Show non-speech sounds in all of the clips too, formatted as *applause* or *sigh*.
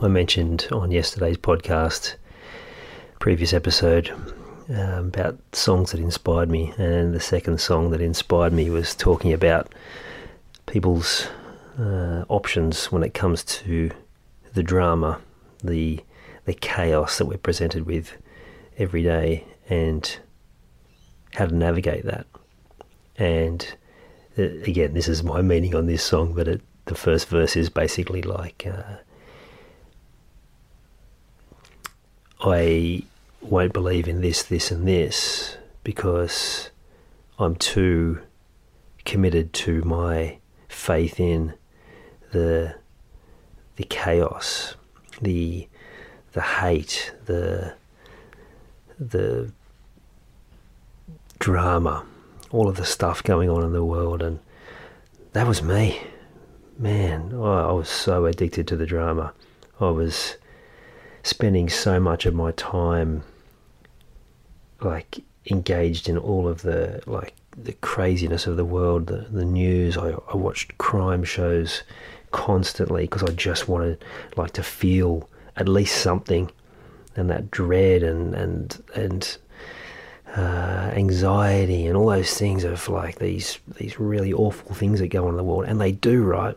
I mentioned on yesterday's podcast, previous episode, uh, about songs that inspired me, and the second song that inspired me was talking about people's uh, options when it comes to the drama, the the chaos that we're presented with every day, and how to navigate that. And uh, again, this is my meaning on this song, but it, the first verse is basically like. Uh, I won't believe in this, this, and this because I'm too committed to my faith in the the chaos, the the hate, the the drama, all of the stuff going on in the world, and that was me. Man, I was so addicted to the drama. I was spending so much of my time like engaged in all of the like the craziness of the world, the, the news. I, I watched crime shows constantly because I just wanted like to feel at least something, and that dread and and and uh, anxiety and all those things of like these these really awful things that go on in the world, and they do right.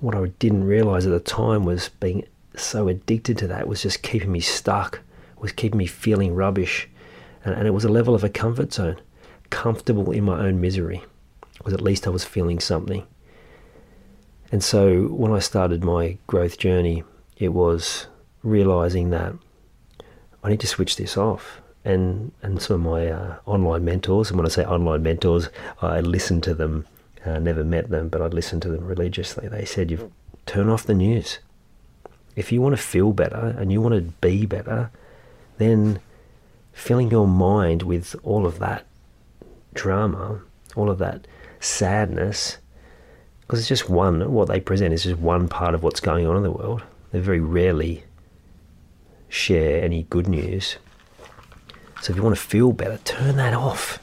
What I didn't realize at the time was being so addicted to that was just keeping me stuck, was keeping me feeling rubbish. And, and it was a level of a comfort zone, comfortable in my own misery, because at least I was feeling something. And so when I started my growth journey, it was realizing that I need to switch this off. And and some of my uh, online mentors, and when I say online mentors, I listened to them, uh, never met them, but I listened to them religiously. They said, You've turn off the news." If you want to feel better and you want to be better, then filling your mind with all of that drama, all of that sadness, because it's just one, what they present is just one part of what's going on in the world. They very rarely share any good news. So if you want to feel better, turn that off.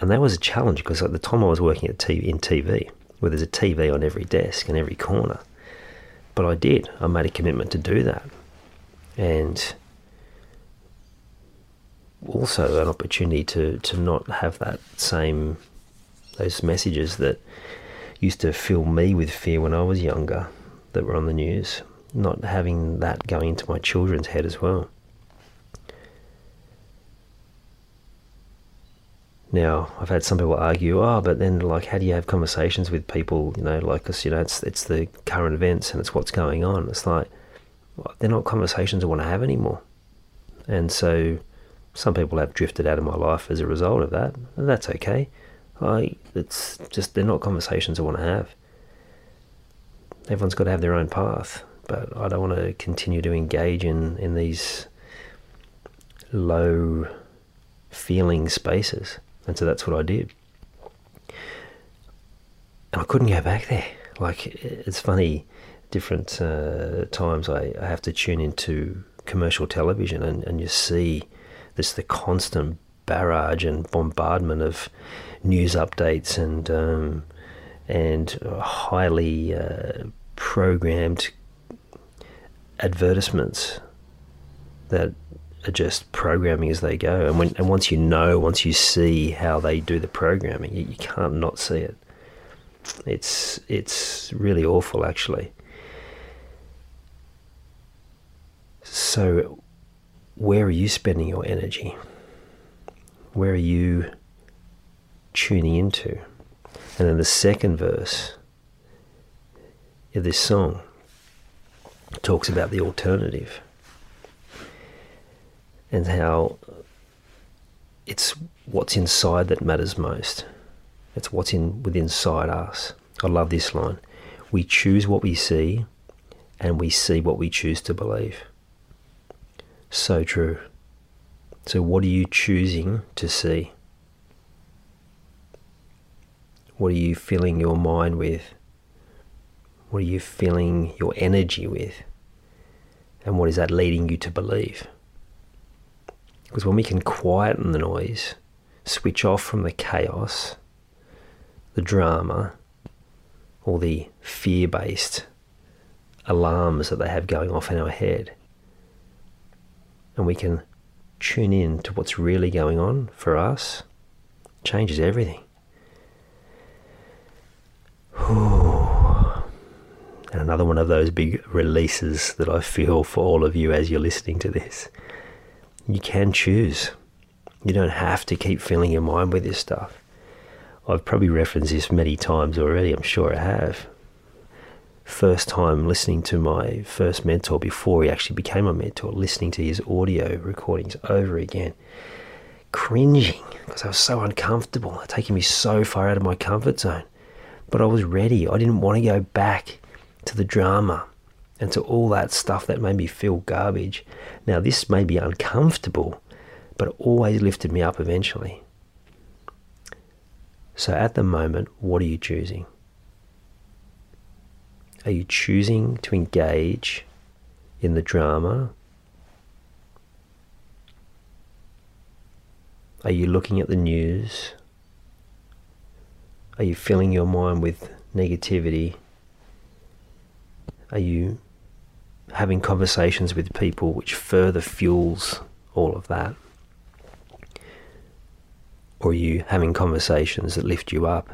And that was a challenge because at the time I was working at TV, in TV, where there's a TV on every desk and every corner. But I did. I made a commitment to do that. And also an opportunity to, to not have that same, those messages that used to fill me with fear when I was younger that were on the news, not having that going into my children's head as well. Now, I've had some people argue, oh, but then, like, how do you have conversations with people, you know, like, cause, you know, it's, it's the current events and it's what's going on. It's like, well, they're not conversations I want to have anymore. And so some people have drifted out of my life as a result of that. And that's okay. I, it's just, they're not conversations I want to have. Everyone's got to have their own path, but I don't want to continue to engage in, in these low feeling spaces. And so that's what I did. And I couldn't go back there. Like, it's funny, different uh, times I, I have to tune into commercial television and, and you see this the constant barrage and bombardment of news updates and um, and highly uh, programmed advertisements that are just programming as they go. And when and once you know, once you see how they do the programming, you, you can't not see it. It's it's really awful actually. So where are you spending your energy? Where are you tuning into? And then the second verse of this song talks about the alternative and how it's what's inside that matters most. It's what's in within inside us. I love this line. We choose what we see and we see what we choose to believe. So true. So what are you choosing to see? What are you filling your mind with? What are you filling your energy with? And what is that leading you to believe? Because when we can quieten the noise, switch off from the chaos, the drama, or the fear based alarms that they have going off in our head, and we can tune in to what's really going on for us, changes everything. *sighs* and another one of those big releases that I feel for all of you as you're listening to this you can choose. You don't have to keep filling your mind with this stuff. I've probably referenced this many times already, I'm sure I have. First time listening to my first mentor before he actually became a mentor, listening to his audio recordings over again, cringing because I was so uncomfortable, taking me so far out of my comfort zone. But I was ready. I didn't want to go back to the drama and to all that stuff that made me feel garbage. Now, this may be uncomfortable, but it always lifted me up eventually. So, at the moment, what are you choosing? Are you choosing to engage in the drama? Are you looking at the news? Are you filling your mind with negativity? Are you having conversations with people which further fuels all of that? Or are you having conversations that lift you up?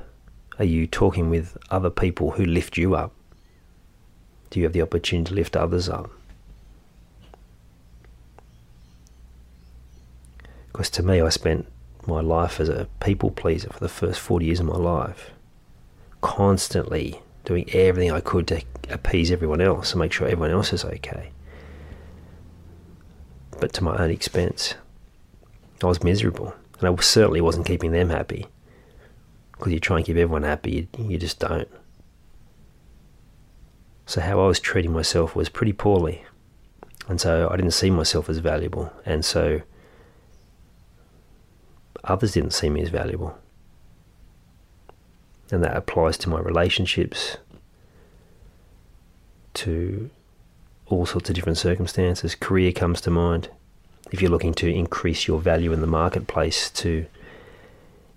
Are you talking with other people who lift you up? Do you have the opportunity to lift others up? Because to me, I spent my life as a people pleaser for the first 40 years of my life, constantly doing everything I could to appease everyone else and make sure everyone else is okay. But to my own expense. I was miserable. And I certainly wasn't keeping them happy. Because you try and keep everyone happy, you, you just don't. So, how I was treating myself was pretty poorly. And so I didn't see myself as valuable. And so others didn't see me as valuable. And that applies to my relationships, to all sorts of different circumstances. Career comes to mind. If you're looking to increase your value in the marketplace, to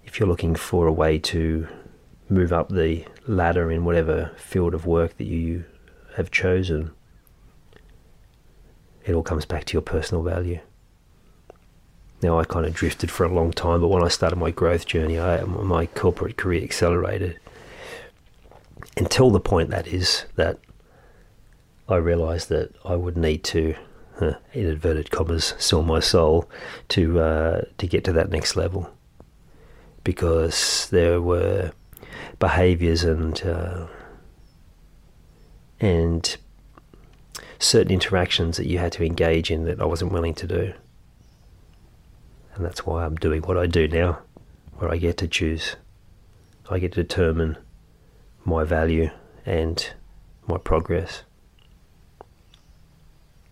if you're looking for a way to move up the ladder in whatever field of work that you have chosen, it all comes back to your personal value. Now, I kind of drifted for a long time, but when I started my growth journey, I, my corporate career accelerated until the point that is that I realised that I would need to, uh, in inverted commas, sell my soul to uh, to get to that next level, because there were behaviours and uh, and certain interactions that you had to engage in that I wasn't willing to do. And that's why I'm doing what I do now, where I get to choose. I get to determine my value and my progress.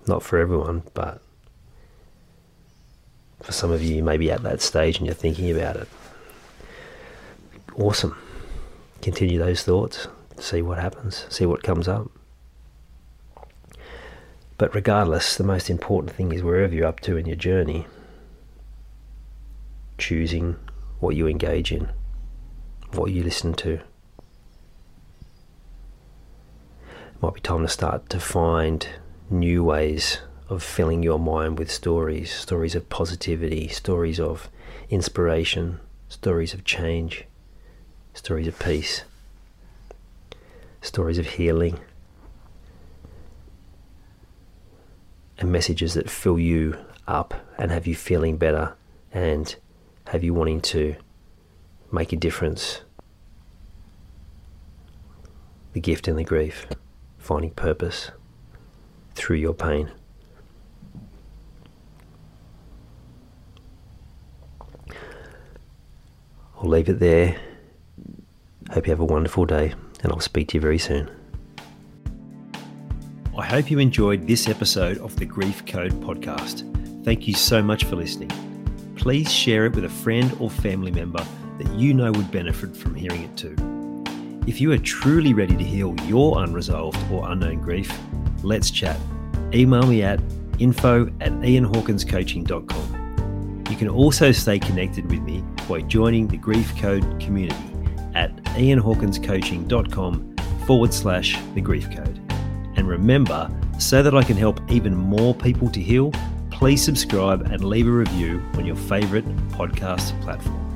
Not for everyone, but for some of you, you may be at that stage and you're thinking about it. Awesome. Continue those thoughts, see what happens, see what comes up. But regardless, the most important thing is wherever you're up to in your journey, choosing what you engage in, what you listen to. It might be time to start to find new ways of filling your mind with stories stories of positivity, stories of inspiration, stories of change, stories of peace. stories of healing, and messages that fill you up and have you feeling better and have you wanting to make a difference. The gift and the grief, finding purpose through your pain. I'll leave it there. Hope you have a wonderful day, and I'll speak to you very soon. I hope you enjoyed this episode of the Grief Code podcast. Thank you so much for listening. Please share it with a friend or family member that you know would benefit from hearing it too. If you are truly ready to heal your unresolved or unknown grief, let's chat. Email me at info at ianhawkinscoaching.com. You can also stay connected with me by joining the Grief Code community at ianhawkinscoaching.com forward slash the grief code. And remember, so that I can help even more people to heal, please subscribe and leave a review on your favourite podcast platform.